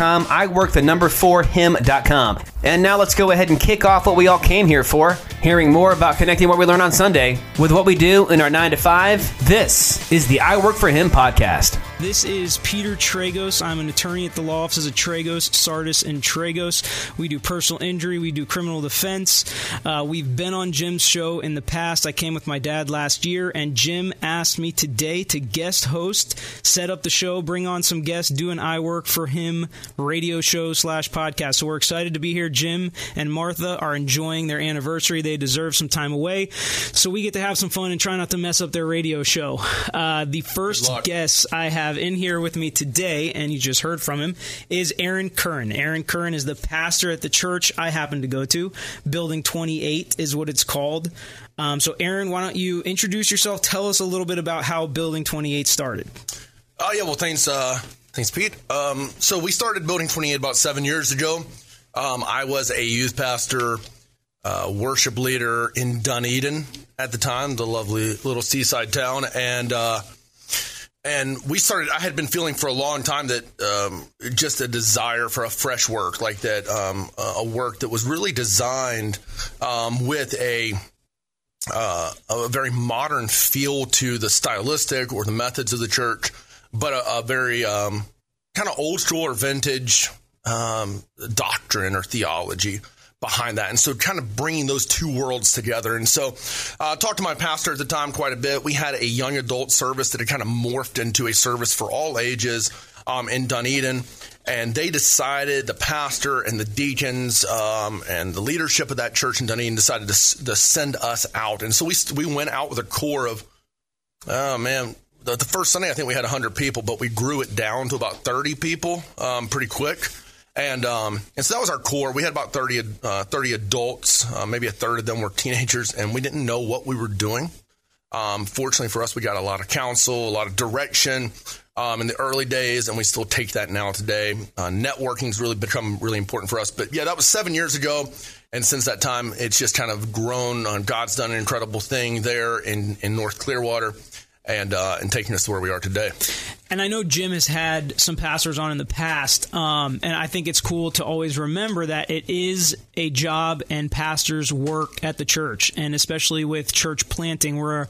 I work the number for him.com. And now let's go ahead and kick off what we all came here for, hearing more about connecting what we learn on Sunday with what we do in our 9 to 5. This is the I Work for Him podcast. This is Peter Tragos. I'm an attorney at the law offices of Tragos, Sartes, and Tragos. We do personal injury, we do criminal defense. Uh, we've been on Jim's show in the past. I came with my dad last year, and Jim asked me today to guest host, set up the show, bring on some guests, do an I work for him radio show slash podcast. So we're excited to be here. Jim and Martha are enjoying their anniversary. They deserve some time away, so we get to have some fun and try not to mess up their radio show. Uh, the first guest I have have in here with me today, and you just heard from him, is Aaron Curran. Aaron Curran is the pastor at the church I happen to go to. Building 28 is what it's called. Um, so, Aaron, why don't you introduce yourself? Tell us a little bit about how Building 28 started. Oh, yeah. Well, thanks, uh, thanks, Pete. Um, so, we started Building 28 about seven years ago. Um, I was a youth pastor, uh, worship leader in Dunedin at the time, the lovely little seaside town. And, uh, and we started i had been feeling for a long time that um, just a desire for a fresh work like that um, a work that was really designed um, with a uh, a very modern feel to the stylistic or the methods of the church but a, a very um, kind of old school or vintage um, doctrine or theology behind that. And so kind of bringing those two worlds together. And so uh, talked to my pastor at the time quite a bit. We had a young adult service that had kind of morphed into a service for all ages um, in Dunedin. And they decided, the pastor and the deacons um, and the leadership of that church in Dunedin decided to, to send us out. And so we, we went out with a core of, oh man, the, the first Sunday I think we had 100 people, but we grew it down to about 30 people um, pretty quick. And um, and so that was our core. We had about 30, uh, 30 adults, uh, maybe a third of them were teenagers, and we didn't know what we were doing. Um, fortunately for us, we got a lot of counsel, a lot of direction um, in the early days, and we still take that now today. Uh, networking has really become really important for us. But yeah, that was seven years ago. And since that time, it's just kind of grown. Uh, God's done an incredible thing there in, in North Clearwater and uh, and taking us to where we are today. And I know Jim has had some pastors on in the past, um, and I think it's cool to always remember that it is a job and pastors work at the church, and especially with church planting. We're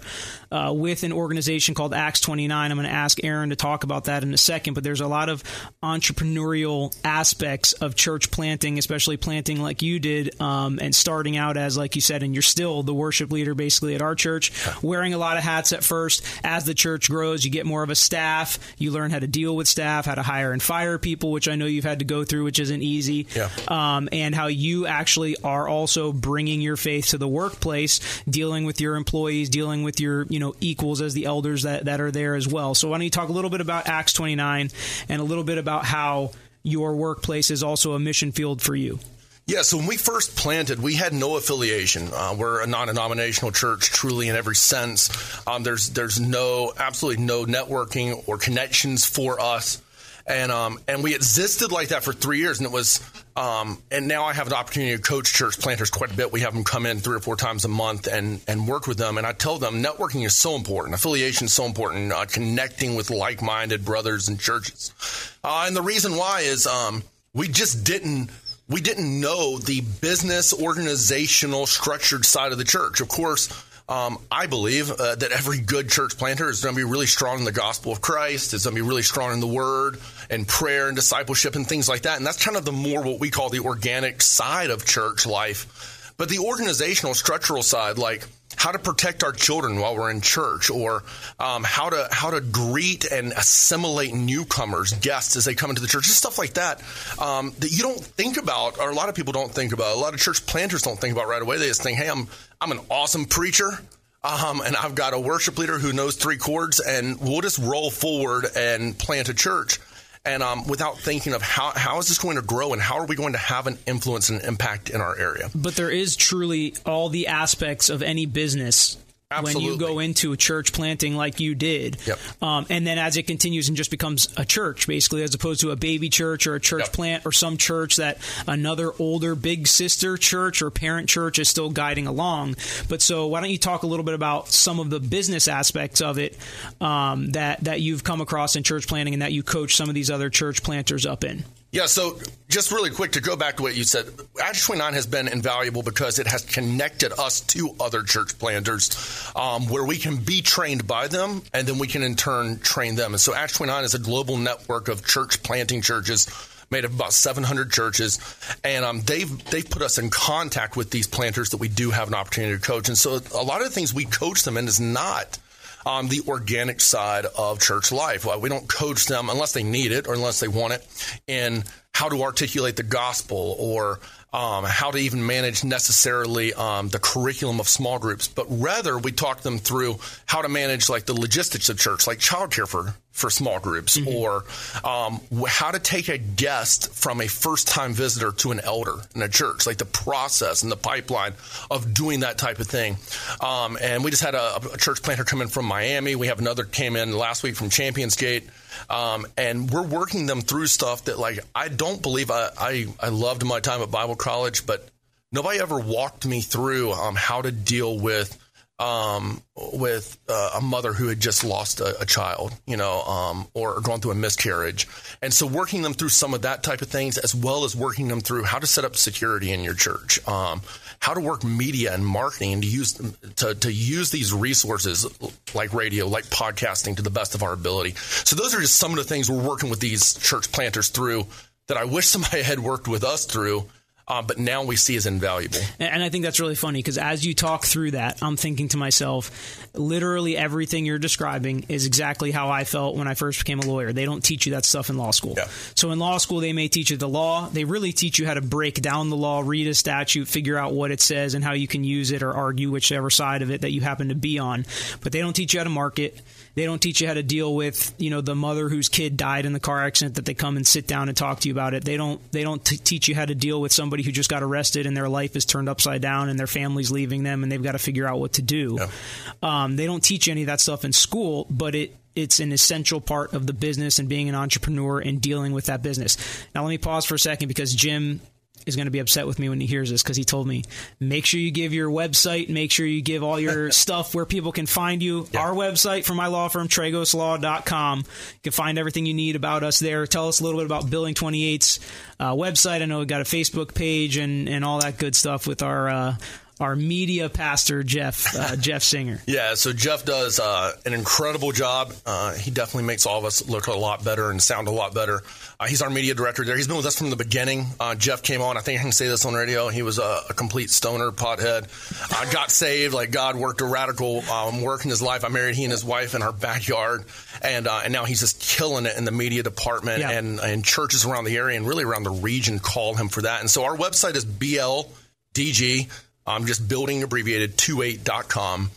uh, with an organization called Acts 29. I'm going to ask Aaron to talk about that in a second, but there's a lot of entrepreneurial aspects of church planting, especially planting like you did, um, and starting out as, like you said, and you're still the worship leader basically at our church, wearing a lot of hats at first. As the church grows, you get more of a staff you learn how to deal with staff, how to hire and fire people, which I know you've had to go through, which isn't easy. Yeah. Um, and how you actually are also bringing your faith to the workplace, dealing with your employees, dealing with your you know equals as the elders that, that are there as well. So why don't you talk a little bit about Acts 29 and a little bit about how your workplace is also a mission field for you? Yeah, so when we first planted, we had no affiliation. Uh, we're a non-denominational church, truly in every sense. Um, there's there's no absolutely no networking or connections for us, and um, and we existed like that for three years, and it was um, and now I have an opportunity to coach church planters quite a bit. We have them come in three or four times a month and and work with them, and I tell them networking is so important, affiliation is so important, uh, connecting with like-minded brothers and churches, uh, and the reason why is um, we just didn't we didn't know the business, organizational, structured side of the church. Of course, um, I believe uh, that every good church planter is going to be really strong in the gospel of Christ, is going to be really strong in the word and prayer and discipleship and things like that. And that's kind of the more what we call the organic side of church life. But the organizational, structural side, like how to protect our children while we're in church, or um, how to how to greet and assimilate newcomers, guests as they come into the church, just stuff like that um, that you don't think about, or a lot of people don't think about. A lot of church planters don't think about right away. They just think, "Hey, I'm I'm an awesome preacher." Um, and I've got a worship leader who knows three chords, and we'll just roll forward and plant a church and um, without thinking of how, how is this going to grow and how are we going to have an influence and impact in our area. But there is truly all the aspects of any business Absolutely. when you go into a church planting like you did. Yep. Um, and then as it continues and just becomes a church, basically, as opposed to a baby church or a church Yep. plant or some church that another older big sister church or parent church is still guiding along. But so why don't you talk a little bit about some of the business aspects of it um, that, that you've come across in church planting and that you coach some of these other church planters up in? Yeah, so just really quick to go back to what you said, Acts 29 has been invaluable because it has connected us to other church planters um, where we can be trained by them and then we can in turn train them. And so Acts 29 is a global network of church planting churches made of about 700 churches, and um, they've they've put us in contact with these planters that we do have an opportunity to coach. And so a lot of the things we coach them in is not on the organic side of church life. Well, we don't coach them unless they need it or unless they want it in how to articulate the gospel or um, how to even manage necessarily um, the curriculum of small groups, but rather we talk them through how to manage like the logistics of church, like childcare for for small groups, or um, how to take a guest from a first time visitor to an elder in a church, like the process and the pipeline of doing that type of thing. Um, and we just had a, a church planter come in from Miami. We have another came in last week from Champions Gate. Um, and we're working them through stuff that like I don't believe I, I, I loved my time at Bible college, but nobody ever walked me through um, how to deal with um, with uh, a mother who had just lost a, a child, you know, um, or gone through a miscarriage. And so working them through some of that type of things, as well as working them through how to set up security in your church, um, how to work media and marketing and to use to, to use these resources like radio, like podcasting to the best of our ability. So those are just some of the things we're working with these church planters through that I wish somebody had worked with us through. Uh, but now we see as invaluable. And I think that's really funny because as you talk through that, I'm thinking to myself, literally everything you're describing is exactly how I felt when I first became a lawyer. They don't teach you that stuff in law school. Yeah. So in law school, they may teach you the law. They really teach you how to break down the law, read a statute, figure out what it says, and how you can use it or argue whichever side of it that you happen to be on. But they don't teach you how to market. They don't teach you how to deal with, you know, the mother whose kid died in the car accident that they come and sit down and talk to you about it. They don't they don't t- teach you how to deal with somebody who just got arrested and their life is turned upside down and their family's leaving them and they've got to figure out what to do. Um, they don't teach you any of that stuff in school, but it it's an essential part of the business and being an entrepreneur and dealing with that business. Now let me pause for a second because Jim is going to be upset with me when he hears this because he told me make sure you give your website make sure you give all your stuff where people can find you. Our website for my law firm tragoslaw.com you can find everything you need about us there. Tell us a little bit about Building 28's uh, website. I know we got a facebook page and, and all that good stuff with our uh, our media pastor jeff uh, jeff singer Yeah, so Jeff does uh, an incredible job. Uh, he definitely makes all of us look a lot better and sound a lot better. Uh, he's our media director there. He's been with us from the beginning. Uh, Jeff came on. I think I can say this on radio. He was a, a complete stoner, pothead. Uh, got saved. Like God worked a radical um, work in his life. I married he and his wife in our backyard, and uh, and now he's just killing it in the media department Yeah. and and churches around the area and really around the region call him for that. And so our website is BLDG. I'm just building abbreviated 28.com.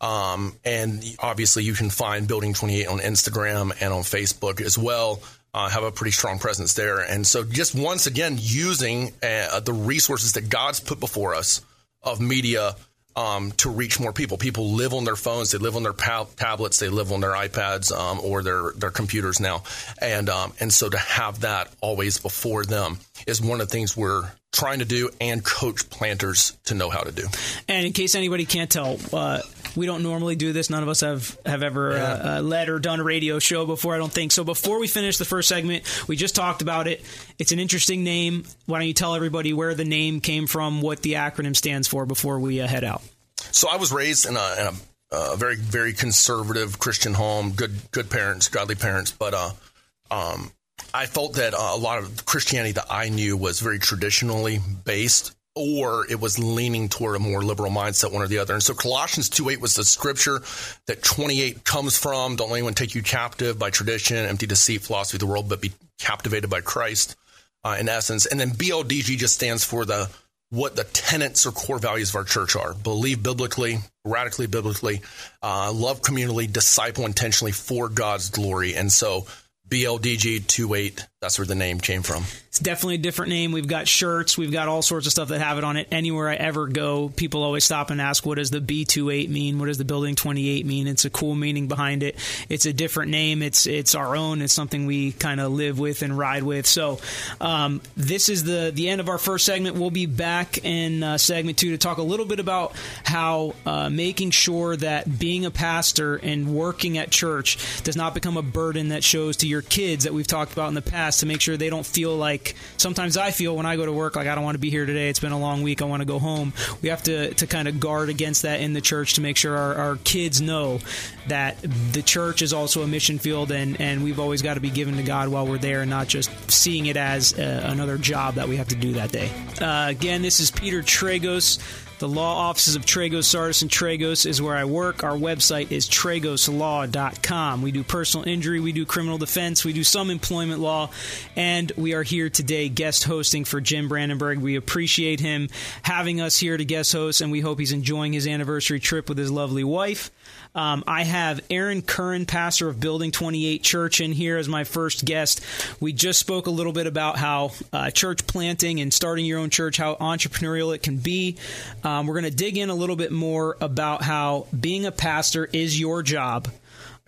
Um, and obviously, you can find Building 28 on Instagram and on Facebook as well. Uh, have a pretty strong presence there. And so, just once again, using uh, the resources that God's put before us of media um, to reach more people. People live on their phones, they live on their pa- tablets, they live on their iPads um, or their their computers now, and um, and so to have that always before them is one of the things we're trying to do and coach planters to know how to do. And in case anybody can't tell, uh, we don't normally do this. None of us have have ever uh, uh, led or done a radio show before. I don't think so. Before we finish the first segment, we just talked about it. It's an interesting name. Why don't you tell everybody where the name came from, what the acronym stands for, before we uh, head out? So I was raised in a, in a, a very very conservative Christian home, good good parents, godly parents, but uh, um, I felt that uh, a lot of Christianity that I knew was very traditionally based or it was leaning toward a more liberal mindset, one or the other. And so Colossians 2 8 was the scripture that 28 comes from. Don't let anyone take you captive by tradition, empty deceit, philosophy of the world, but be captivated by Christ uh, in essence. And then BLDG just stands for the what the tenets or core values of our church are believe biblically, radically biblically, uh, love communally, disciple intentionally for God's glory. And so BLDG 28, that's where the name came from. It's definitely a different name. We've got shirts, we've got all sorts of stuff that have it on it. Anywhere I ever go, people always stop and ask, what does the B28 mean? What does the building 28 mean? It's a cool meaning behind it. It's a different name. It's it's our own. It's something we kind of live with and ride with. So um, this is the the end of our first segment. We'll be back in uh, segment two to talk a little bit about how uh, making sure that being a pastor and working at church does not become a burden that shows to your kids that we've talked about in the past to make sure they don't feel like sometimes I feel when I go to work like I don't want to be here today. It's been a long week. I want to go home. We have to, to kind of guard against that in the church to make sure our, our kids know that the church is also a mission field and, and we've always got to be given to God while we're there and not just seeing it as uh, another job that we have to do that day. Uh, again, this is Peter Tragos. The law offices of Tragos, Sartes, and Tragos is where I work. Our website is tragoslaw.com. We do personal injury, we do criminal defense, we do some employment law, and we are here today guest hosting for Jim Brangenberg. We appreciate him having us here to guest host, and we hope he's enjoying his anniversary trip with his lovely wife. Um, I have Aaron Curran, pastor of Building 28 Church, in here as my first guest. We just spoke a little bit about how uh, church planting and starting your own church, how entrepreneurial it can be. Um, we're going to dig in a little bit more about how being a pastor is your job.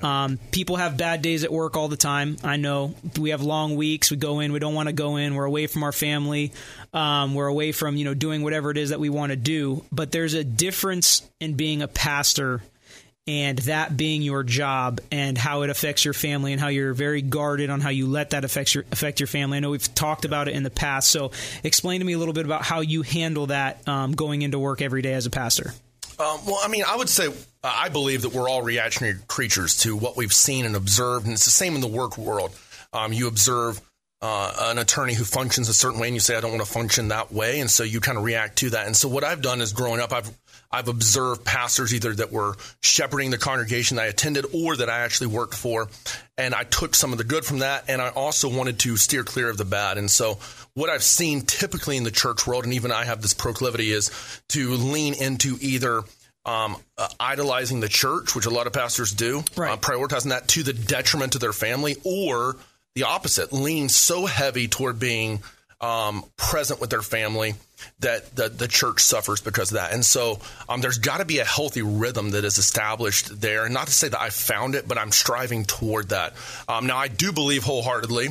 Um, people have bad days at work all the time. I know we have long weeks. We go in, we don't want to go in. We're away from our family. Um, we're away from you know doing whatever it is that we want to do. But there's a difference in being a pastor and that being your job and how it affects your family and how you're very guarded on how you let that affect your affect your family. I know we've talked about it in the past, so explain to me a little bit about how you handle that um, going into work every day as a pastor. Um, well, I mean, I would say uh, I believe that we're all reactionary creatures to what we've seen and observed, and it's the same in the work world. Um, you observe uh, an attorney who functions a certain way, and you say, "I don't want to function that way," and so you kind of react to that. And so, what I've done is, growing up, I've I've observed pastors either that were shepherding the congregation that I attended or that I actually worked for. And I took some of the good from that. And I also wanted to steer clear of the bad. And so, what I've seen typically in the church world, and even I have this proclivity, is to lean into either um, uh, idolizing the church, which a lot of pastors do, right. uh, prioritizing that to the detriment of their family, or the opposite, lean so heavy toward being um, present with their family that the, the church suffers because of that. And so um, there's got to be a healthy rhythm that is established there. And not to say that I found it, but I'm striving toward that. Um, now, I do believe wholeheartedly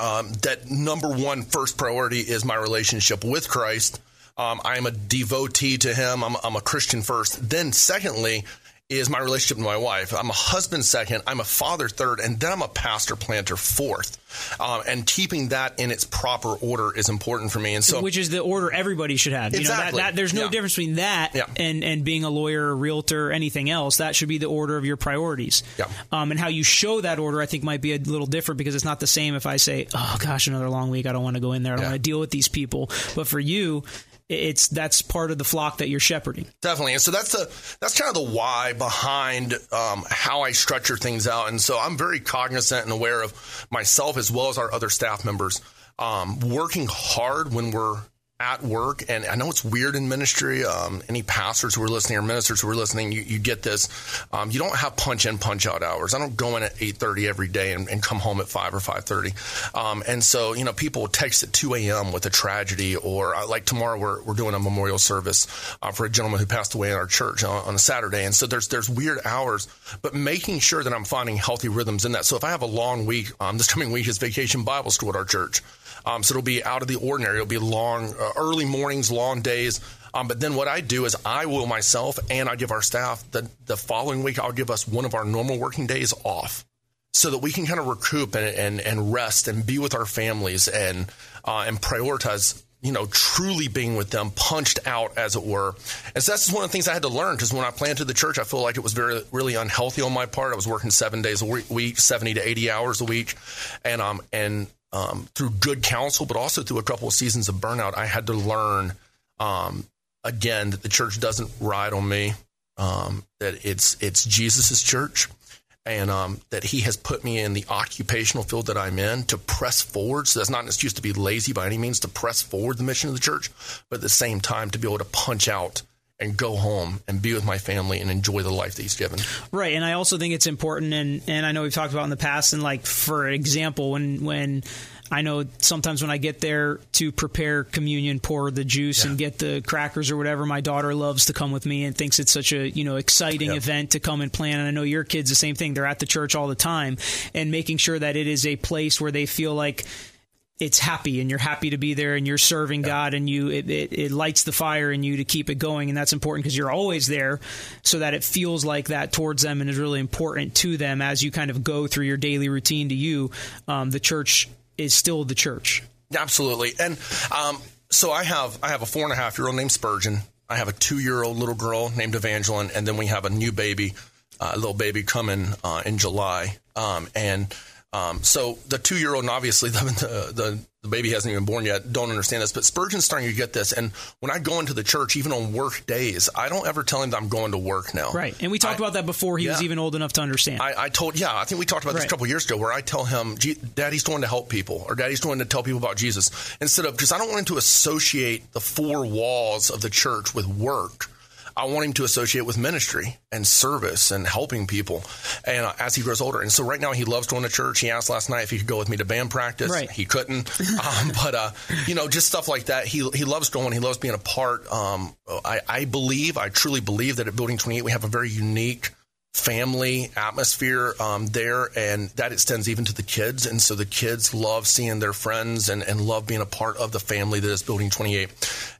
um, that number one, first priority is my relationship with Christ. Um, I am a devotee to Him. I'm, I'm a Christian first. Then, secondly, is my relationship with my wife. I'm a husband second, I'm a father third, and then I'm a pastor planter fourth. Um, and keeping that in its proper order is important for me. And so, which is the order everybody should have. Exactly. You know, that, that, there's no yeah. difference between that yeah. and and being a lawyer, a realtor, anything else. That should be the order of your priorities. Yeah. Um, and how you show that order, I think, might be a little different because it's not the same if I say, "Oh gosh, another long week. I don't want to go in there. I don't Yeah. want to deal with these people." But for you, it's that's part of the flock that you're shepherding. Definitely, and so that's the that's kind of the why behind um, how I structure things out, and so I'm very cognizant and aware of myself as well as our other staff members um, working hard when we're at work. And I know it's weird in ministry. Um, any pastors who are listening or ministers who are listening, you, you get this. Um, you don't have punch in, punch out hours. I don't go in at eight thirty every day and, and come home at five or five thirty. Um, and so you know, people text at two a.m. with a tragedy, or uh, like tomorrow we're we're doing a memorial service uh, for a gentleman who passed away in our church on, on a Saturday. And so there's there's weird hours, but making sure that I'm finding healthy rhythms in that. So if I have a long week, um, this coming week is Vacation Bible School at our church. Um, so it'll be out of the ordinary. It'll be long, uh, early mornings, long days. Um, but then what I do is I will myself and I give our staff the, the following week, I'll give us one of our normal working days off so that we can kind of recoup and, and, and rest and be with our families and, uh, and prioritize you know, truly being with them, punched out, as it were. And so that's one of the things I had to learn because when I planted the church, I feel like it was very, really unhealthy on my part. I was working seven days a week, 70 to 80 hours a week. And, um, and, um, through good counsel, but also through a couple of seasons of burnout, I had to learn um, again that the church doesn't ride on me. Um, that it's it's Jesus's church, and um, that He has put me in the occupational field that I'm in to press forward. So that's not an excuse to be lazy by any means to press forward the mission of the church, but at the same time to be able to punch out and go home and be with my family and enjoy the life that he's given. Right, and I also think it's important, and and I know we've talked about in the past, and like for example, when when I know sometimes when I get there to prepare communion, pour the juice yeah. and get the crackers or whatever, my daughter loves to come with me and thinks it's such a you know exciting yep. event to come and plan. And I know your kids the same thing; they're at the church all the time, and making sure that it is a place where they feel like it's happy and you're happy to be there and you're serving yeah. God and you it, it, it, lights the fire in you to keep it going. And that's important because you're always there so that it feels like that towards them and is really important to them as you kind of go through your daily routine to you. Um, the church is still the church. Absolutely. And um, so I have I have a four and a half year old named Spurgeon. I have a two year old little girl named Evangeline and then we have a new baby uh, a little baby coming uh, in July. Um, and um, so the two year old, and obviously the, the, the baby hasn't even born yet, don't understand this. But Spurgeon's starting to get this. And when I go into the church, even on work days, I don't ever tell him that I'm going to work now. Right. And we talked I, about that before he yeah. was even old enough to understand. I, I, told, yeah, I think we talked about this a couple years ago where I tell him, Daddy's going to help people or Daddy's going to tell people about Jesus instead of, because I don't want him to associate the four walls of the church with work. I want him to associate with ministry and service and helping people. And uh, as he grows older, and so right now he loves going to church. He asked last night if he could go with me to band practice. Right. He couldn't, um, but uh, you know, just stuff like that. He he loves going. He loves being a part. Um, I, I believe, I truly believe that at Building 28 we have a very unique family atmosphere um, there, and that extends even to the kids. And so the kids love seeing their friends and, and love being a part of the family that is Building 28.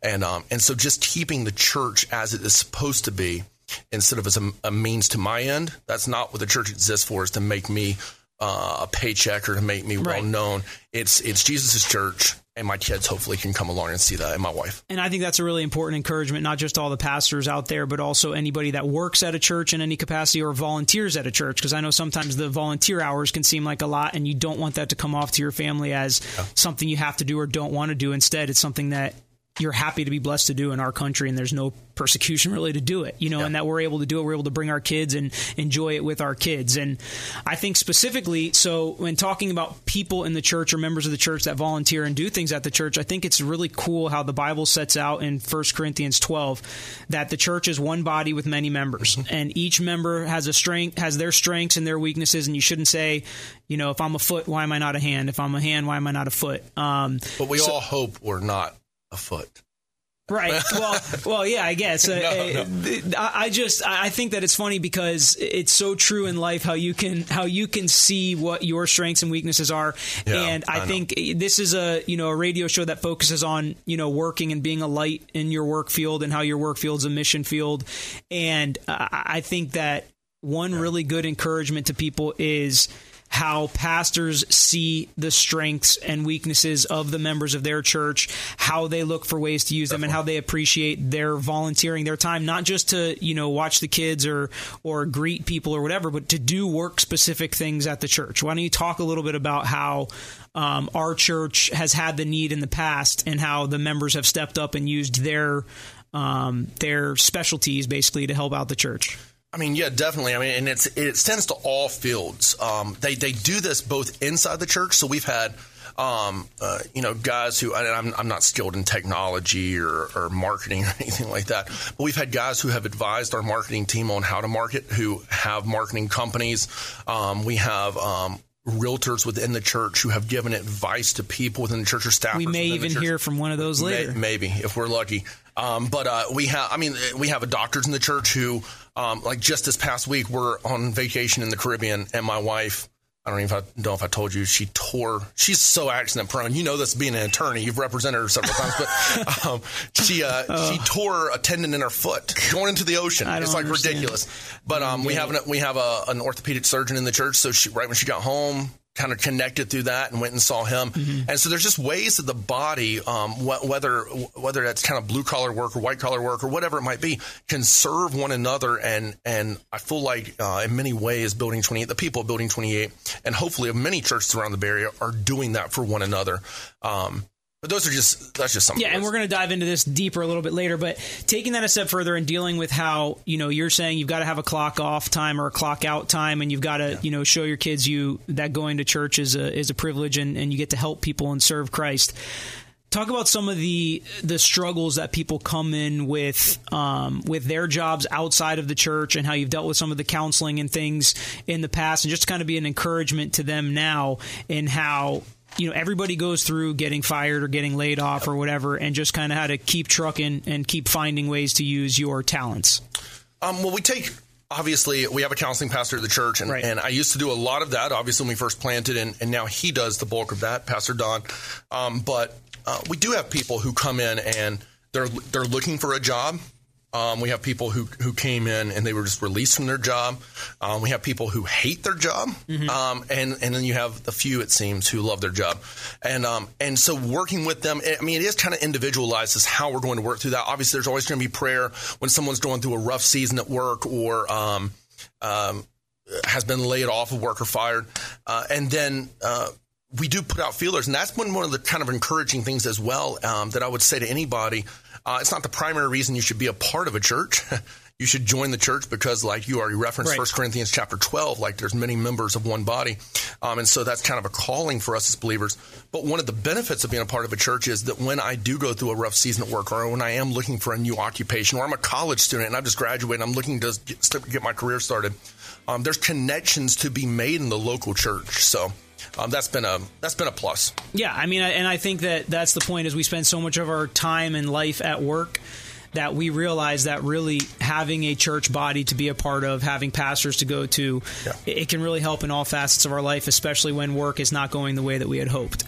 And um, and so just keeping the church as it is supposed to be instead of as a, a means to my end. That's not what the church exists for. Is to make me uh, a paycheck or to make me well known. It's it's Jesus' church, and my kids hopefully can come along and see that, and my wife. And I think that's a really important encouragement, not just all the pastors out there, but also anybody that works at a church in any capacity or volunteers at a church. Because I know sometimes the volunteer hours can seem like a lot, and you don't want that to come off to your family as yeah. something you have to do or don't want to do. Instead, it's something that you're happy to be blessed to do in our country and there's no persecution really to do it you know yeah. and that we're able to do it we're able to bring our kids and enjoy it with our kids and i think specifically so when talking about people in the church or members of the church that volunteer and do things at the church i think it's really cool how the bible sets out in 1 corinthians 12 that the church is one body with many members mm-hmm. and each member has a strength has their strengths and their weaknesses and you shouldn't say you know if i'm a foot why am i not a hand if i'm a hand why am i not a foot um, but we so, all hope we're not a foot. Right. Well, well, yeah, I guess. no, uh, no. I just I think that it's funny because it's so true in life how you can how you can see what your strengths and weaknesses are, yeah, and I, I think this is a you know a radio show that focuses on you know working and being a light in your work field and how your work field is a mission field, and I think that one yeah. really good encouragement to people is how pastors see the strengths and weaknesses of the members of their church, how they look for ways to use Definitely. them, and how they appreciate their volunteering their time, not just to you know watch the kids or or greet people or whatever, but to do work specific things at the church. Why don't you talk a little bit about how um, our church has had the need in the past and how the members have stepped up and used their um, their specialties basically to help out the church? I mean, yeah, definitely. I mean, and it's it extends to all fields. Um, they they do this both inside the church. So we've had, um, uh, you know, guys who I'm I'm not skilled in technology or, or marketing or anything like that, but we've had guys who have advised our marketing team on how to market, who have marketing companies. Um, we have um, realtors within the church who have given advice to people within the church or staff. We may even hear from one of those later. May, maybe if we're lucky. Um, but uh, we have, I mean, we have a doctors in the church who, um, like just this past week, we're on vacation in the Caribbean, and my wife, I don't even know if I told you, she tore. She's so accident prone. You know this being an attorney. You've represented her several times, but um, she uh, oh. she tore a tendon in her foot going into the ocean. It's like understand. ridiculous. But um, we have an, we have a, an orthopedic surgeon in the church. So she, right when she got home, kind of connected through that and went and saw him. Mm-hmm. And so there's just ways that the body, um, wh- whether whether that's kind of blue collar work or white collar work or whatever it might be, can serve one another. And and I feel like uh, in many ways, Building 28, the people of Building 28, and hopefully of many churches around the Bay Area are doing that for one another. Um, But those are just that's just some. Yeah, and we're going to dive into this deeper a little bit later. But taking that a step further and dealing with how you know you're saying you've got to have a clock off time or a clock out time, and you've got to yeah. you know show your kids you that going to church is a is a privilege, and, and you get to help people and serve Christ. Talk about some of the the struggles that people come in with um, with their jobs outside of the church, and how you've dealt with some of the counseling and things in the past, and just kind of be an encouragement to them now in how you know everybody goes through getting fired or getting laid off or whatever, and just kind of how to keep trucking and keep finding ways to use your talents. Um, well, we take obviously we have a counseling pastor at the church and, right. and i used to do a lot of that obviously when we first planted and, and now he does the bulk of that pastor don um, but uh, we do have people who come in and they're they're looking for a job um, we have people who, who came in and they were just released from their job. Um, we have people who hate their job, mm-hmm. um, and and then you have the few it seems who love their job, and um, and so working with them, I mean, it is kind of individualized as how we're going to work through that. Obviously, there's always going to be prayer when someone's going through a rough season at work or um, um, has been laid off of work or fired, uh, and then. Uh, we do put out feelers, and that's one, one of the kind of encouraging things as well that I would say to anybody uh, it's not the primary reason you should be a part of a church. you should join the church because, like you already referenced, First Corinthians chapter twelve, like there's many members of one body, um, and so that's kind of a calling for us as believers. But one of the benefits of being a part of a church is that when I do go through a rough season at work, or when I am looking for a new occupation, or I'm a college student and I've just graduated, I'm looking to get, get my career started. Um, there's connections to be made in the local church, so um, that's been a that's been a plus. Yeah, I mean, and I think that that's the point. Is we spend so much of our time and life at work that we realize that really having a church body to be a part of, having pastors to go to, yeah. it can really help in all facets of our life, especially when work is not going the way that we had hoped.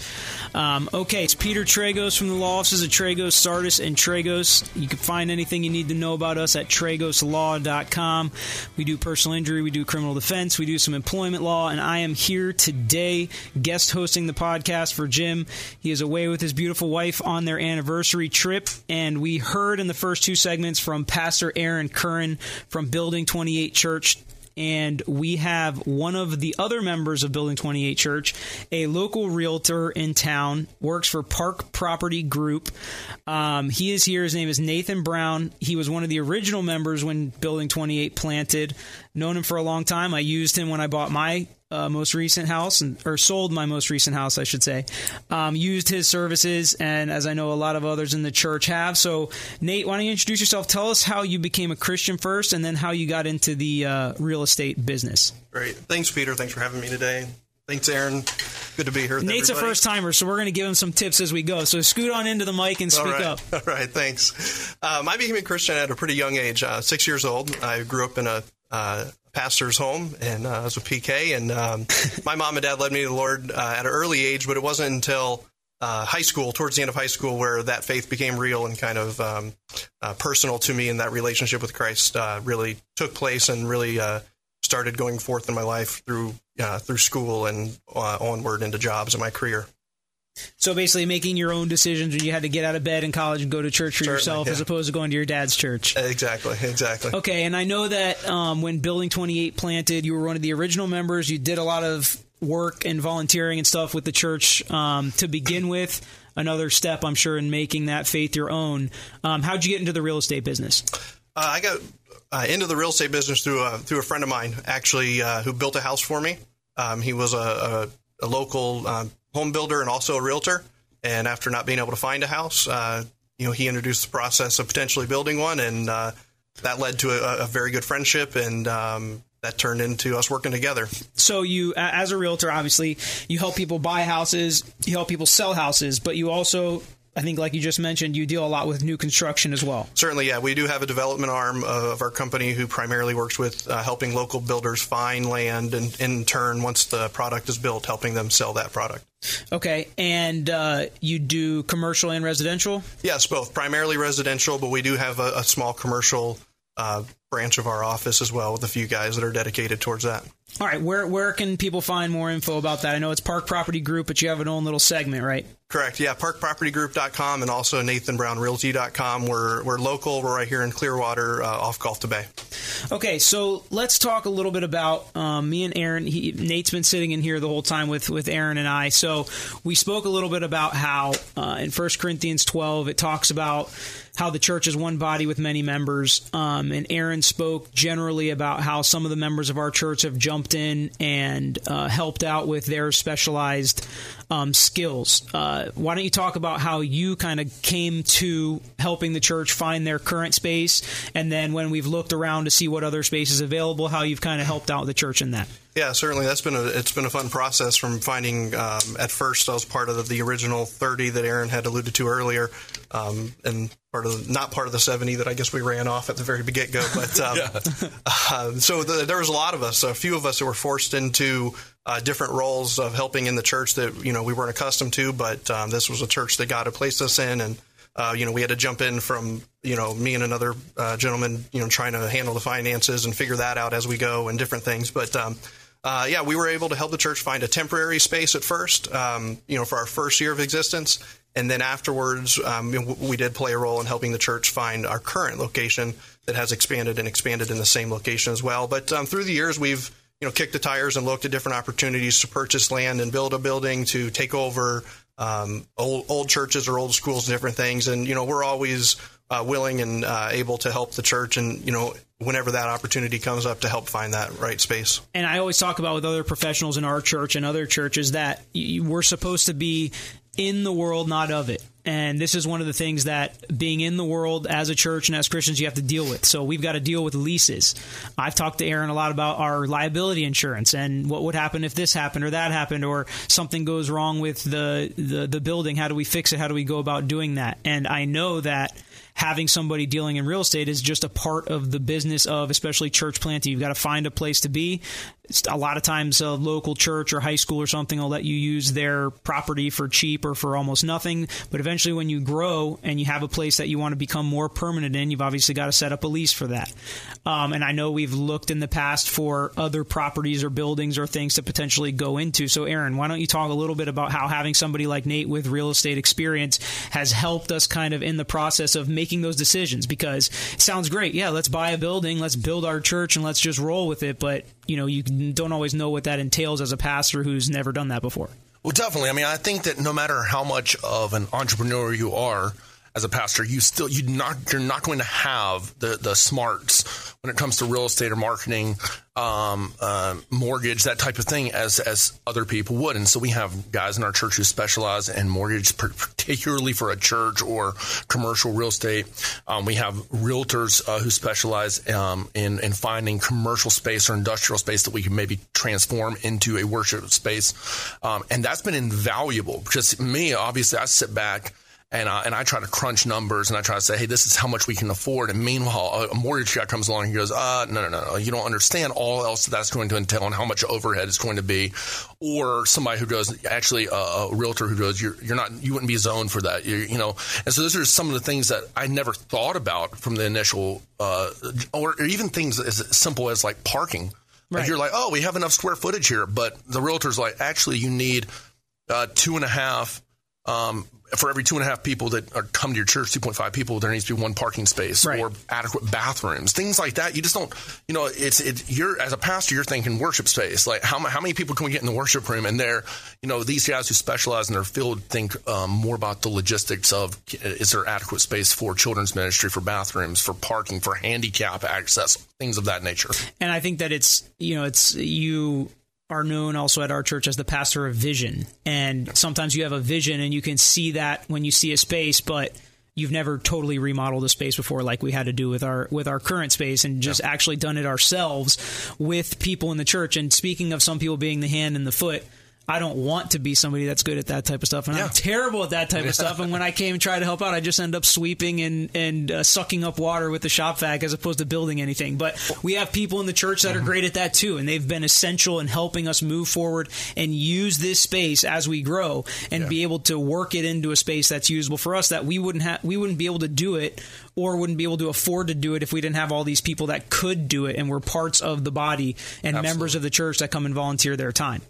Um, okay, it's Peter Tragos from the law offices of Tragos, Sartes, and Tragos. You can find anything you need to know about us at tragoslaw.com. We do personal injury, we do criminal defense, we do some employment law, and I am here today guest hosting the podcast for Jim. He is away with his beautiful wife on their anniversary trip, and we heard in the first two segments from Pastor Aaron Curran from Building 28 Church and we have one of the other members of Building 28 Church, a local realtor in town, works for Park Property Group. Um, he is here. His name is Nathan Brown. He was one of the original members when Building 28 planted. Known him for a long time. I used him when I bought my uh, most recent house, and, or sold my most recent house, I should say. Um, used his services, and as I know a lot of others in the church have. So, Nate, why don't you introduce yourself? Tell us how you became a Christian first, and then how you got into the uh, real estate business. Great. Thanks, Peter. Thanks for having me today. Thanks, Aaron. Good to be here. Nate's everybody. a first timer, so we're going to give him some tips as we go. So scoot on into the mic and speak All up. All right, thanks. Um, I became a Christian at a pretty young age, uh, six years old. I grew up in a pastor's home and uh, I was a PK. And um, my mom and dad led me to the Lord uh, at an early age, but it wasn't until uh, high school, towards the end of high school, where that faith became real and kind of um, uh, personal to me, and that relationship with Christ uh, really took place and really uh, started going forth in my life through through school and onward into jobs and my career. So basically, making your own decisions when you had to get out of bed in college and go to church for Certainly, yourself, yeah. as opposed to going to your dad's church. Exactly, exactly. Okay, and I know that um, when Building Twenty Eight planted, you were one of the original members. You did a lot of work and volunteering and stuff with the church um, to begin with. Another step, I'm sure, in making that faith your own. Um, how'd you get into the real estate business? Uh, I got uh, into the real estate business through a through a friend of mine, actually, uh, who built a house for me. Um, he was a, a, a local um, home builder and also a realtor. And after not being able to find a house, uh, you know, he introduced the process of potentially building one, and uh, that led to a, a, very good friendship, and um, that turned into us working together. So you, as a realtor, obviously, you help people buy houses, you help people sell houses, but you also I think, like you just mentioned, you deal a lot with new construction as well. Certainly, yeah. We do have a development arm of our company who primarily works with uh, helping local builders find land and, in turn, once the product is built, helping them sell that product. Okay, and uh, you do commercial and residential? Yes, both. Primarily residential, but we do have a, a small commercial uh, branch of our office as well with a few guys that are dedicated towards that. All right, where where can people find more info about that? I know it's Park Property Group, but you have an own little segment, right? Correct. Yeah, parkpropertygroup.com and also nathanbrownrealty.com. We're we're local. We're right here in Clearwater, uh, off Gulf to Bay. Okay, so let's talk a little bit about um, me and Aaron. He, Nate's been sitting in here the whole time with with Aaron and I. So we spoke a little bit about how uh, in 1 Corinthians 12 it talks about how the church is one body with many members. Um, and Aaron spoke generally about how some of the members of our church have jumped in and uh, helped out with their specialized um, skills. Uh, why don't you talk about how you kind of came to helping the church find their current space, and then when we've looked around to see what other space is available, how you've kind of helped out the church in that? Yeah, certainly. That's been a it's been a fun process from finding. Um, at first, I was part of the original 30 that Aaron had alluded to earlier, um, and part of the, not part of the 70 that I guess we ran off at the very get go. But um, yeah. uh, so the, there was a lot of us, a few of us that were forced into uh, different roles of helping in the church that you know we weren't accustomed to. But um, this was a church that God had placed us in, and uh, you know, we had to jump in from, you know, me and another uh, gentleman, you know, trying to handle the finances and figure that out as we go and different things. But um, uh, yeah, we were able to help the church find a temporary space at first, um, you know, for our first year of existence. And then afterwards, um, we did play a role in helping the church find our current location that has expanded and expanded in the same location as well. But um, through the years, we've you know kicked the tires and looked at different opportunities to purchase land and build a building to take over um, old old churches or old schools, and different things. And you know, we're always uh, willing and uh, able to help the church, and you know, whenever that opportunity comes up to help find that right space. And I always talk about with other professionals in our church and other churches that we're supposed to be in the world, not of it. And this is one of the things that being in the world as a church and as Christians you have to deal with. So we've got to deal with leases. I've talked to Aaron a lot about our liability insurance and what would happen if this happened or that happened or something goes wrong with the, the, the building. How do we fix it? How do we go about doing that? And I know that having somebody dealing in real estate is just a part of the business of especially church planting. You've got to find a place to be a lot of times a local church or high school or something will let you use their property for cheap or for almost nothing. But eventually, when you grow and you have a place that you want to become more permanent in, you've obviously got to set up a lease for that. Um, and I know we've looked in the past for other properties or buildings or things to potentially go into. So, Aaron, why don't you talk a little bit about how having somebody like Nate with real estate experience has helped us kind of in the process of making those decisions? Because it sounds great. Yeah, let's buy a building, let's build our church, and let's just roll with it. But you know you don't always know what that entails as a pastor who's never done that before. Well, definitely. I mean, I think that no matter how much of an entrepreneur you are, as a pastor, you still you not you're not going to have the the smarts when it comes to real estate or marketing, um, uh, mortgage, that type of thing, as as other people would. And so we have guys in our church who specialize in mortgage, particularly for a church or commercial real estate. Um, we have realtors uh, who specialize um, in in finding commercial space or industrial space that we can maybe transform into a worship space, um, and that's been invaluable because me, obviously, I sit back and I, and I try to crunch numbers and I try to say, hey, this is how much we can afford. And meanwhile, a mortgage guy comes along and he goes, uh, no, no, no, no, you don't understand all else that's going to entail and how much overhead is going to be. Or somebody who goes, actually, a, a realtor who goes, you're, you're not, you wouldn't be zoned for that, you you know. And so those are some of the things that I never thought about from the initial, uh, or, or even things as simple as like parking. Right. Like you're like, oh, we have enough square footage here, but the realtor's like, actually, you need uh, two and a half um, for every two and a half people that are, come to your church, 2.5 people, there needs to be one parking space right. or adequate bathrooms, things like that. You just don't, you know, it's, it, you're, as a pastor, you're thinking worship space. Like, how, how many people can we get in the worship room? And they're, you know, these guys who specialize in their field think um, more about the logistics of is there adequate space for children's ministry, for bathrooms, for parking, for handicap access, things of that nature. And I think that it's, you know, it's you are known also at our church as the pastor of vision. And sometimes you have a vision and you can see that when you see a space, but you've never totally remodeled a space before like we had to do with our with our current space and just yeah. actually done it ourselves with people in the church and speaking of some people being the hand and the foot I don't want to be somebody that's good at that type of stuff, and yeah. I'm terrible at that type of stuff. And when I came and tried to help out, I just end up sweeping and and uh, sucking up water with the shop vac as opposed to building anything. But we have people in the church that are great at that too, and they've been essential in helping us move forward and use this space as we grow and yeah. be able to work it into a space that's usable for us. That we wouldn't have, we wouldn't be able to do it or wouldn't be able to afford to do it if we didn't have all these people that could do it and were parts of the body and Absolutely. members of the church that come and volunteer their time.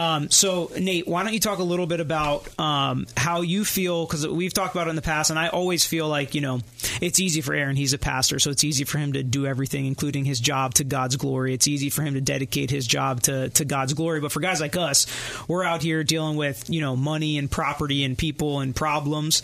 Um, so, Nate, why don't you talk a little bit about um, how you feel? Because we've talked about it in the past, and I always feel like, you know, it's easy for Aaron. He's a pastor, so it's easy for him to do everything, including his job, to God's glory. It's easy for him to dedicate his job to, to God's glory. But for guys like us, we're out here dealing with, you know, money and property and people and problems.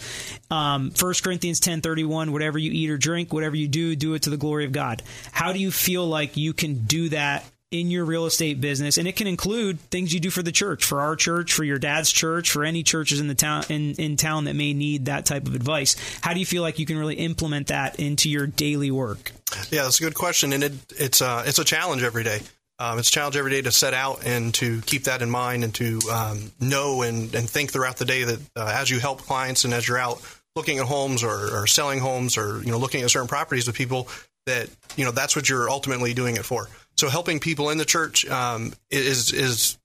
Um, 1 Corinthians 10 31, whatever you eat or drink, whatever you do, do it to the glory of God. How do you feel like you can do that in your real estate business and it can include things you do for the church for our church for your dad's church for any churches in the town in, in town that may need that type of advice. How do you feel like you can really implement that into your daily work? Yeah that's a good question and it, it's uh, it's a challenge every day. Um, it's a challenge every day to set out and to keep that in mind and to um, know and, and think throughout the day that uh, as you help clients and as you're out looking at homes or, or selling homes or you know looking at certain properties with people that you know that's what you're ultimately doing it for so helping people in the church um, is is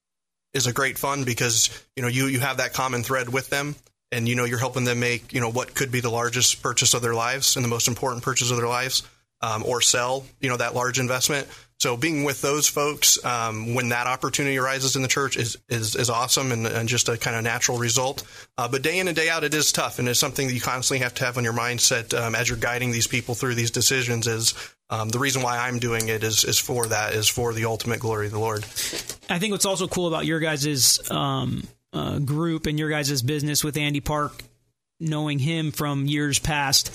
is a great fun because you know you you have that common thread with them, and you know you're helping them make you know what could be the largest purchase of their lives and the most important purchase of their lives, um, or sell you know that large investment. So being with those folks um, when that opportunity arises in the church is is, is awesome and, and just a kind of natural result. Uh, but day in and day out, it is tough, and it's something that you constantly have to have on your mindset um, as you're guiding these people through these decisions. Is um, the reason why I'm doing it is is for that is for the ultimate glory of the Lord. I think what's also cool about your guys' um, uh, group and your guys' business with Andy Park, knowing him from years past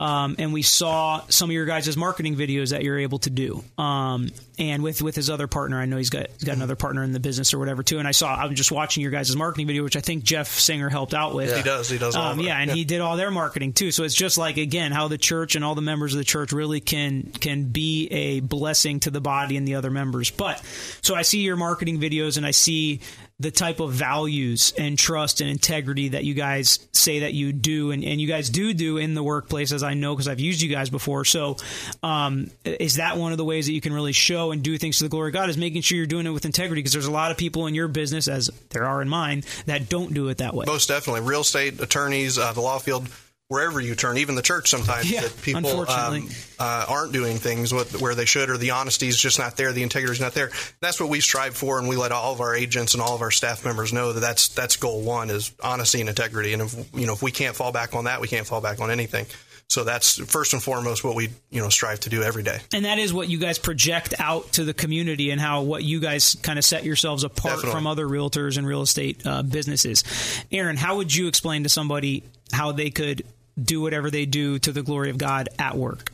um, and we saw some of your guys' marketing videos that you're able to do. Um, and with with his other partner, I know he's got he's got another partner in the business or whatever too. And I saw I was just watching your guys' marketing video, which I think Jeff Singer helped out with. Yeah. He does. He does. Um, yeah, and yeah. he did all their marketing too. So it's just like again how the church and all the members of the church really can can be a blessing to the body and the other members. But so I see your marketing videos and I see the type of values and trust and integrity that you guys say that you do and, and you guys do do in the workplace as i know because i've used you guys before. So um, is that one of the ways that you can really show and do things to the glory of god is making sure you're doing it with integrity because there's a lot of people in your business as there are in mine that don't do it that way. Most definitely. Real estate attorneys uh, the law field wherever you turn, even the church sometimes, yeah, that people um, uh, aren't doing things with, where they should, or the honesty is just not there, the integrity is not there. That's what we strive for, and we let all of our agents and all of our staff members know that that's that's goal one is honesty and integrity. And if you know if we can't fall back on that, we can't fall back on anything. So that's first and foremost what we you know strive to do every day. And that is what you guys project out to the community, and how what you guys kind of set yourselves apart Definitely. from other realtors and real estate uh, businesses. Aaron, how would you explain to somebody how they could do whatever they do to the glory of God at work?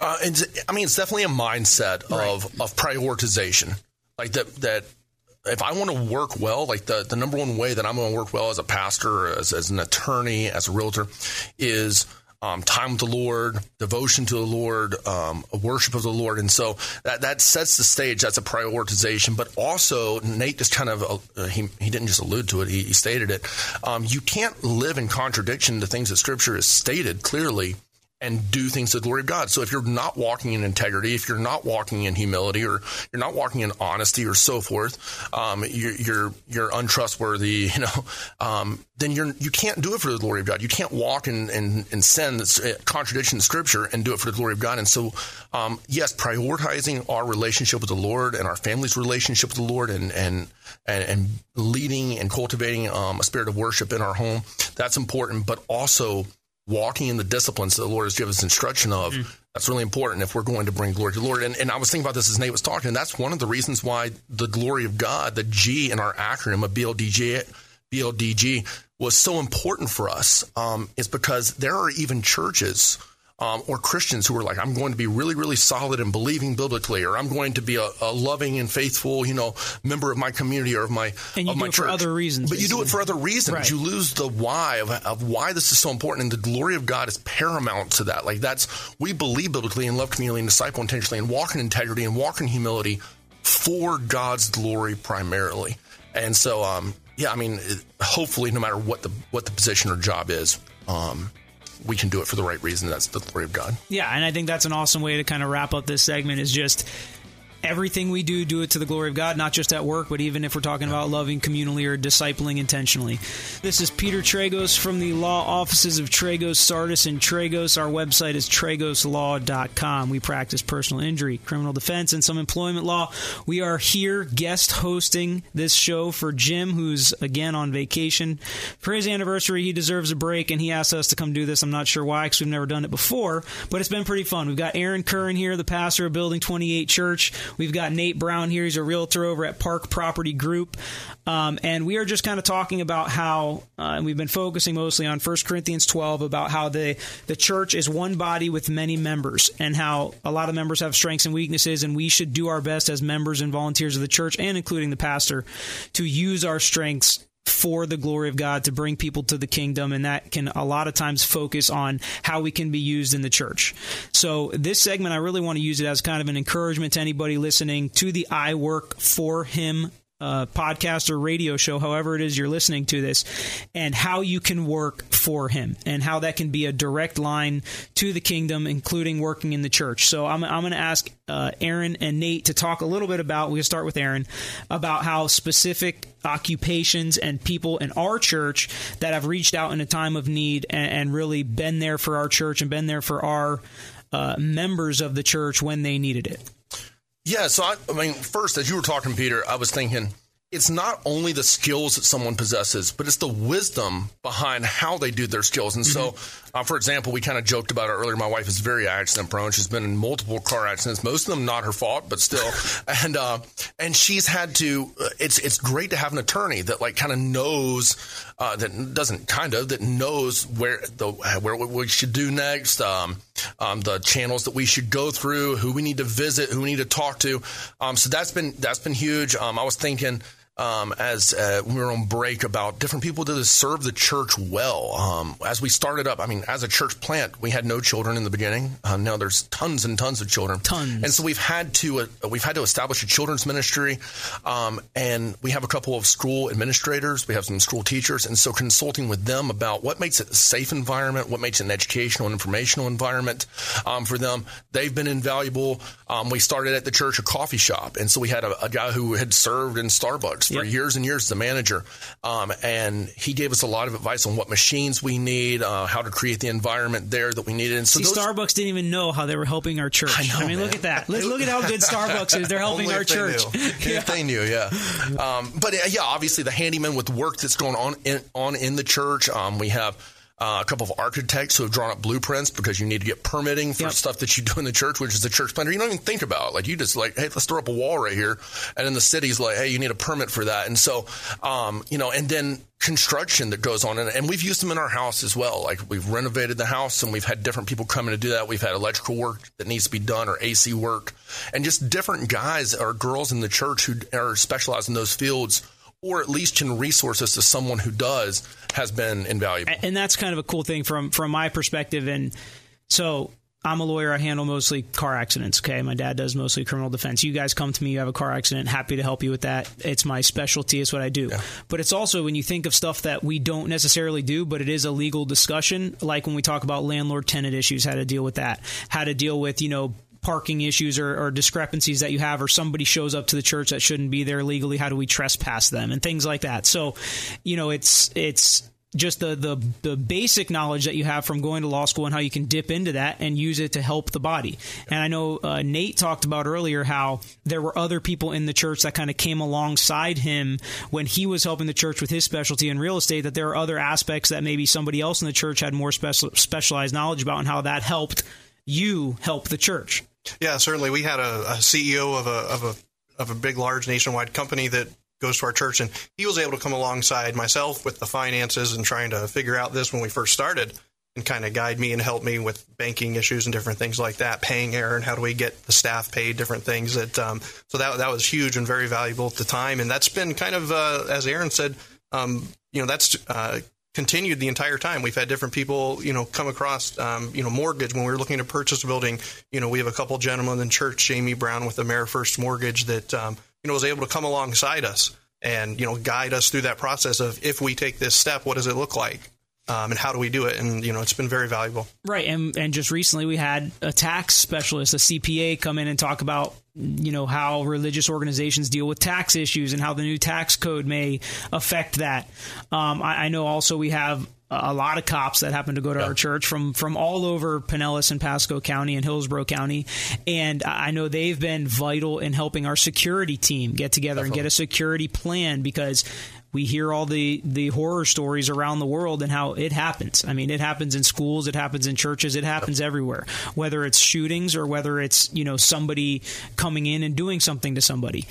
Uh, I mean, it's definitely a mindset right. of of prioritization. Like that that if I want to work well, like the, the number one way that I'm going to work well as a pastor, as, as an attorney, as a realtor, is um, time with the Lord, devotion to the Lord, um, worship of the Lord, and so that that sets the stage. That's a prioritization, but also Nate just kind of uh, he he didn't just allude to it; he, he stated it. Um, you can't live in contradiction to things that Scripture has stated clearly and do things to the glory of God. So if you're not walking in integrity, if you're not walking in humility, or you're not walking in honesty, or so forth, um, you're, you're, you're untrustworthy. You know, um, then you're you can't do it for the glory of God. You can't walk in in, in sin that's contradiction to Scripture and do it for the glory of God. And so, um, yes, prioritizing our relationship with the Lord and our family's relationship with the Lord, and and and, and leading and cultivating um, a spirit of worship in our home, that's important. But also walking in the disciplines that the Lord has given us instruction of. Mm. That's really important if we're going to bring glory to the Lord. And, and I was thinking about this as Nate was talking, and that's one of the reasons why the glory of God, the G in our acronym of BLDG, BLDG, was so important for us. Um, is because there are even churches um, or Christians who are like, I'm going to be really, really solid and believing biblically, or I'm going to be a, a, loving and faithful, you know, member of my community or of my and you of do my it church. for other reasons. But basically. you do it for other reasons. Right. You lose the why of, of why this is so important, and the glory of God is paramount to that. Like that's we believe biblically and love community and disciple intentionally and walk in integrity and walk in humility for God's glory primarily. And so, um, yeah, I mean, hopefully, no matter what the what the position or job is, um, we can do it for the right reason. That's the glory of God. Yeah, and I think that's an awesome way to kind of wrap up this segment. Is just everything we do, do it to the glory of God, not just at work, but even if we're talking about loving communally or discipling intentionally. This is Peter Tragos from the law offices of Tragos, Sartes, and Tragos. Our website is tragoslaw.com. We practice personal injury, criminal defense, and some employment law. We are here guest hosting this show for Jim, who's again on vacation. For his anniversary, he deserves a break, and he asked us to come do this. I'm not sure why, because we've never done it before, but it's been pretty fun. We've got Aaron Curran here, the pastor of Building 28 Church. We've got Nate Brown here. He's a realtor over at Park Property Group. Um, and we are just kind of talking about how, uh, and we've been focusing mostly on 1 Corinthians 12 about how the, the church is one body with many members and how a lot of members have strengths and weaknesses, and we should do our best as members and volunteers of the church and including the pastor to use our strengths for the glory of God to bring people to the kingdom, and that can a lot of times focus on how we can be used in the church. So, this segment, I really want to use it as kind of an encouragement to anybody listening to the I Work for Him uh, podcast or radio show, however it is you're listening to this, and how you can work for Him and how that can be a direct line to the kingdom, including working in the church. So I'm, I'm going to ask uh, Aaron and Nate to talk a little bit about, we'll start with Aaron, about how specific occupations and people in our church that have reached out in a time of need and, and really been there for our church and been there for our uh, members of the church when they needed it. Yeah, so I, I mean, first, as you were talking, Peter, I was thinking it's not only the skills that someone possesses, but it's the wisdom behind how they do their skills. And mm-hmm. so, uh, for example, we kind of joked about it earlier. My wife is very accident prone. She's been in multiple car accidents, most of them not her fault, but still. and uh, and she's had to. Uh, it's it's great to have an attorney that like kind of knows uh, that doesn't kind of that knows where the where we should do next, um, um, the channels that we should go through, who we need to visit, who we need to talk to. Um, so that's been that's been huge. Um, I was thinking um, as uh, we were on break about different people that serve the church well. Um, as we started up, I mean, as a church plant, we had no children in the beginning. Uh, now there's tons and tons of children, tons, and so we've had to uh, we've had to establish a children's ministry, um, and we have a couple of school administrators, we have some school teachers, and so consulting with them about what makes it a safe environment, what makes it an educational and informational environment um, for them. They've been invaluable. Um, we started at the church a coffee shop, and so we had a, a guy who had served in Starbucks for yep. years and years as a manager. Um, and he gave us a lot of advice on what machines we need, uh, how to create the environment there that we needed. And so See, those, Starbucks didn't even know how they were helping our church. I, know, I mean, man. look at that. Look, look, at how good Starbucks is. They're helping our church. yeah. If they knew, yeah. Um, but uh, yeah, obviously the handyman with work that's going on in, on in the church. Um, we have uh, a couple of architects who have drawn up blueprints because you need to get permitting for yep. stuff that you do in the church, which is the church planner. You don't even think about it. Like you just like, hey, let's throw up a wall right here, and then the city's like, hey, you need a permit for that. And so, um, you know, and then construction that goes on, and, and we've used them in our house as well. Like we've renovated the house, and we've had different people coming to do that. We've had electrical work that needs to be done, or AC work, and just different guys or girls in the church who are specialized in those fields or at least can resources to someone who does has been invaluable. And that's kind of a cool thing from from my perspective. And so I'm a lawyer. I handle mostly car accidents. Okay, my dad does mostly criminal defense. You guys come to me, you have a car accident, happy to help you with that. It's my specialty. It's what I do. Yeah. But it's also when you think of stuff that we don't necessarily do, but it is a legal discussion. Like when we talk about landlord tenant issues, how to deal with that, how to deal with you know parking issues or, or, discrepancies that you have, or somebody shows up to the church that shouldn't be there legally, how do we trespass them and things like that. So, you know, it's it's just the, the the basic knowledge that you have from going to law school and how you can dip into that and use it to help the body. And I know uh, Nate talked about earlier how there were other people in the church that kind of came alongside him when he was helping the church with his specialty in real estate. That there are other aspects that maybe somebody else in the church had more special, specialized knowledge about and how that helped you help the church. Yeah, certainly. We had a, a CEO of a of a of a big, large nationwide company that goes to our church, and he was able to come alongside myself with the finances and trying to figure out this when we first started, and kind of guide me and help me with banking issues and different things like that, paying Aaron, how do we get the staff paid, different things. That um, so that that was huge and very valuable at the time, and that's been kind of uh, as Aaron said, um, you know, that's uh, continued the entire time. We've had different people, you know, come across, um, you know, mortgage when we were looking to purchase a building. You know, we have a couple gentlemen in church, Jamie Brown with AmeriFirst Mortgage, that um, you know was able to come alongside us and you know guide us through that process of if we take this step, what does it look like? um, and how do we do it? And you know, it's been very valuable. Right, and and just recently we had a tax specialist, a CPA, come in and talk about you know how religious organizations deal with tax issues and how the new tax code may affect that. Um, I, I, know also we have a lot of cops that happen to go to yeah. our church from from all over Pinellas and Pasco County and Hillsborough County, and I know they've been vital in helping our security team get together Definitely. and get a security plan because we hear all the the horror stories around the world and how it happens. I mean, it happens in schools, it happens in churches, it happens everywhere. Whether it's shootings or whether it's you know somebody coming in and doing something to somebody,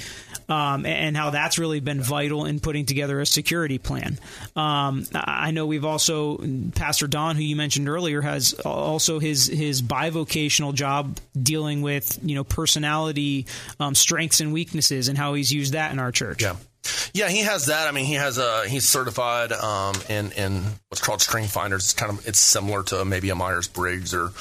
um, and how that's really been vital in putting together a security plan. Um, I know we've also Pastor Don, who you mentioned earlier, has also his his bivocational job dealing with you know personality um, strengths and weaknesses and how he's used that in our church. Yeah. Yeah, he has that. I mean, he has a he's certified um, in in what's called Strength Finders. It's kind of it's similar to maybe a Myers Briggs or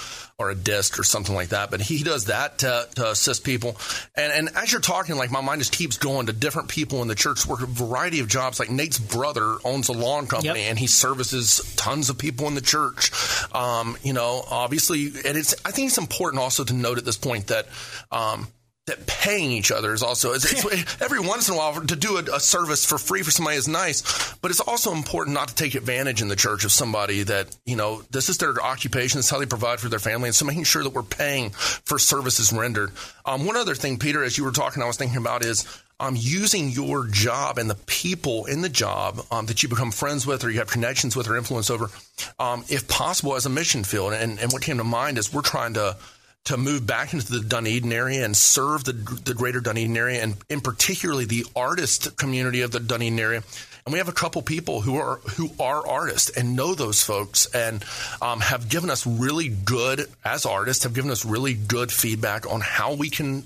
or a DISC or something like that. But he does that to, to, assist people. And and as you're talking, like my mind just keeps going to different people in the church work a variety of jobs. Like Nate's brother owns a lawn company yep. and he services tons of people in the church. Um, you know, obviously, and it's I think it's important also to note at this point that um, that paying each other is also it's, it's, every once in a while to do a, a, service for free for somebody is nice, but it's also important not to take advantage in the church of somebody that you know this is their occupation, it's how they provide for their family, and so making sure that we're paying for services rendered. Um, one other thing, Peter, as you were talking, I was thinking about is um, using your job and the people in the job um, that you become friends with or you have connections with or influence over, um, if possible, as a mission field. And, and what came to mind is we're trying to to move back into the Dunedin area and serve the, the greater Dunedin area and in particularly the artist community of the Dunedin area. And we have a couple people who are who are artists and know those folks and um, have given us really good as artists have given us really good feedback on how we can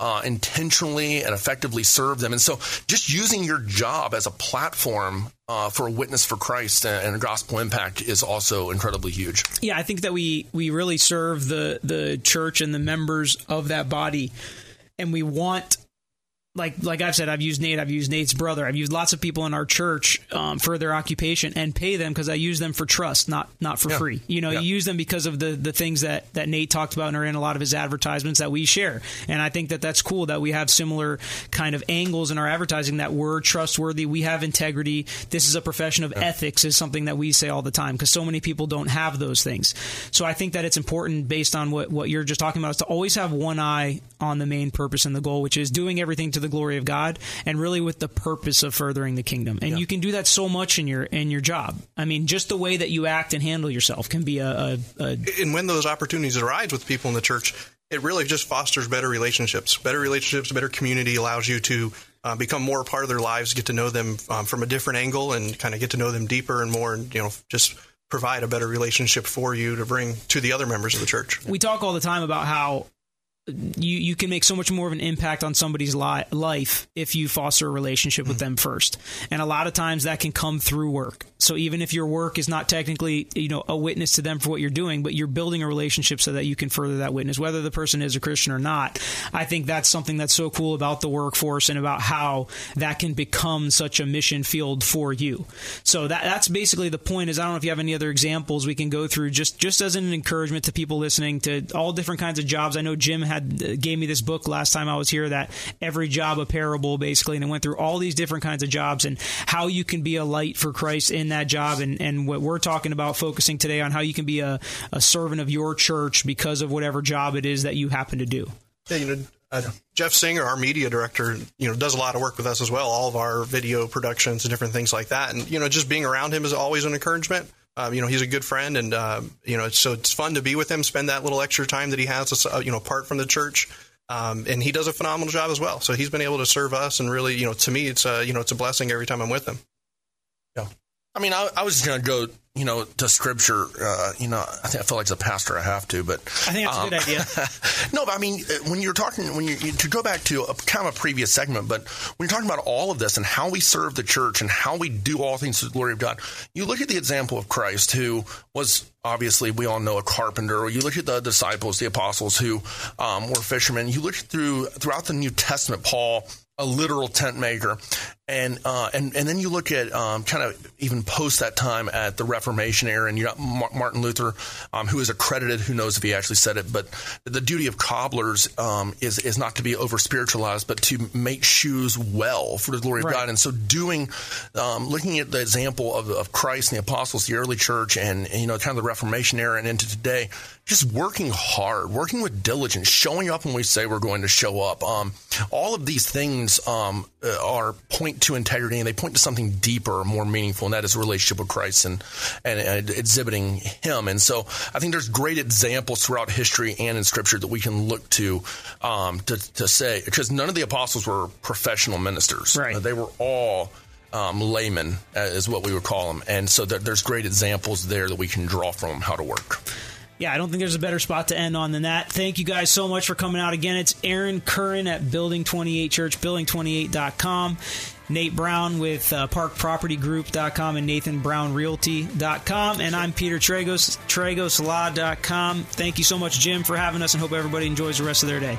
uh, intentionally and effectively serve them. And so, just using your job as a platform uh, for a witness for Christ and, a gospel impact is also incredibly huge. Yeah, I think that we we really serve the the church and the members of that body, and we want like like I've said, I've used Nate, I've used Nate's brother, I've used lots of people in our church um, for their occupation and pay them because I use them for trust, not not for yeah. free. You know, yeah. you use them because of the the things that that Nate talked about and are in a lot of his advertisements that we share. And I think that that's cool that we have similar kind of angles in our advertising that we're trustworthy, we have integrity. This is a profession of yeah. ethics is something that we say all the time because so many people don't have those things. So I think that it's important based on what what you're just talking about is to always have one eye on the main purpose and the goal, which is doing everything to the glory of God and really with the purpose of furthering the kingdom. And yeah. you can do that so much in your in your job. I mean, just the way that you act and handle yourself can be a, a, a and when those opportunities arise with people in the church, it really just fosters better relationships. Better relationships, better community allows you to uh, become more a part of their lives, get to know them um, from a different angle, and kind of get to know them deeper and more, and you know, just provide a better relationship for you to bring to the other members of the church. We talk all the time about how you you can make so much more of an impact on somebody's li- life if you foster a relationship with mm-hmm. them first. And a lot of times that can come through work. So even if your work is not technically, you know, a witness to them for what you're doing, but you're building a relationship so that you can further that witness whether the person is a Christian or not. I think that's something that's so cool about the workforce and about how that can become such a mission field for you. So that that's basically the point is I don't know if you have any other examples we can go through just just as an encouragement to people listening to all different kinds of jobs. I know Jim had had gave me this book last time I was here that every job a parable basically, and it went through all these different kinds of jobs and how you can be a light for Christ in that job, and and what we're talking about focusing today on how you can be a, a servant of your church because of whatever job it is that you happen to do. Yeah, you know, uh, Jeff Singer, our media director, you know, does a lot of work with us as well. All of our video productions and different things like that, and you know, just being around him is always an encouragement. Um, you know, he's a good friend, and uh, you know, so it's fun to be with him, spend that little extra time that he has, uh, you know, apart from the church. Um, and he does a phenomenal job as well. So he's been able to serve us, and really, you know, to me, it's a, you know, it's a blessing every time I'm with him. Yeah. I mean, I, I was going to go you know, to scripture, uh, you know, I think I feel like as a pastor I have to, but I think that's um, a good idea. no, but I mean, uh, when you're talking, when you, to go back to a, kind of a previous segment, but when you're talking about all of this and how we serve the church and how we do all things to the glory of God, you look at the example of Christ, who was obviously we all know a carpenter. Or you look at the disciples, the apostles who um, were fishermen. You look through throughout the New Testament, Paul a literal tent maker. And, uh, and and then you look at um, kind of even post that time at the Reformation era, and you got Martin Luther, um, who is accredited. Who knows if he actually said it? But the duty of cobblers um, is is not to be over spiritualized, but to make shoes well for the glory right. of God. And so, doing, um, looking at the example of, of Christ and the apostles, the early church, and, and you know, kind of the Reformation era and into today, just working hard, working with diligence, showing up when we say we're going to show up. Um, all of these things um, uh, are point to integrity, and they point to something deeper, more meaningful, and that is a relationship with Christ and, and, and exhibiting Him. And so, I think there's great examples throughout history and in Scripture that we can look to um, to, to say because none of the apostles were professional ministers. Right. They were all um, laymen, uh, is what we would call them. And so there, there's great examples there that we can draw from how to work yeah, I don't think there's a better spot to end on than that. Thank you guys so much for coming out again. It's Aaron Curran at Building 28 Church, building28.com. Nate Brown with uh, parkpropertygroup.com and Nathan Brown Realty.com. And I'm Peter Tragos, TragosLaw.com. Thank you so much, Jim, for having us, and hope everybody enjoys the rest of their day.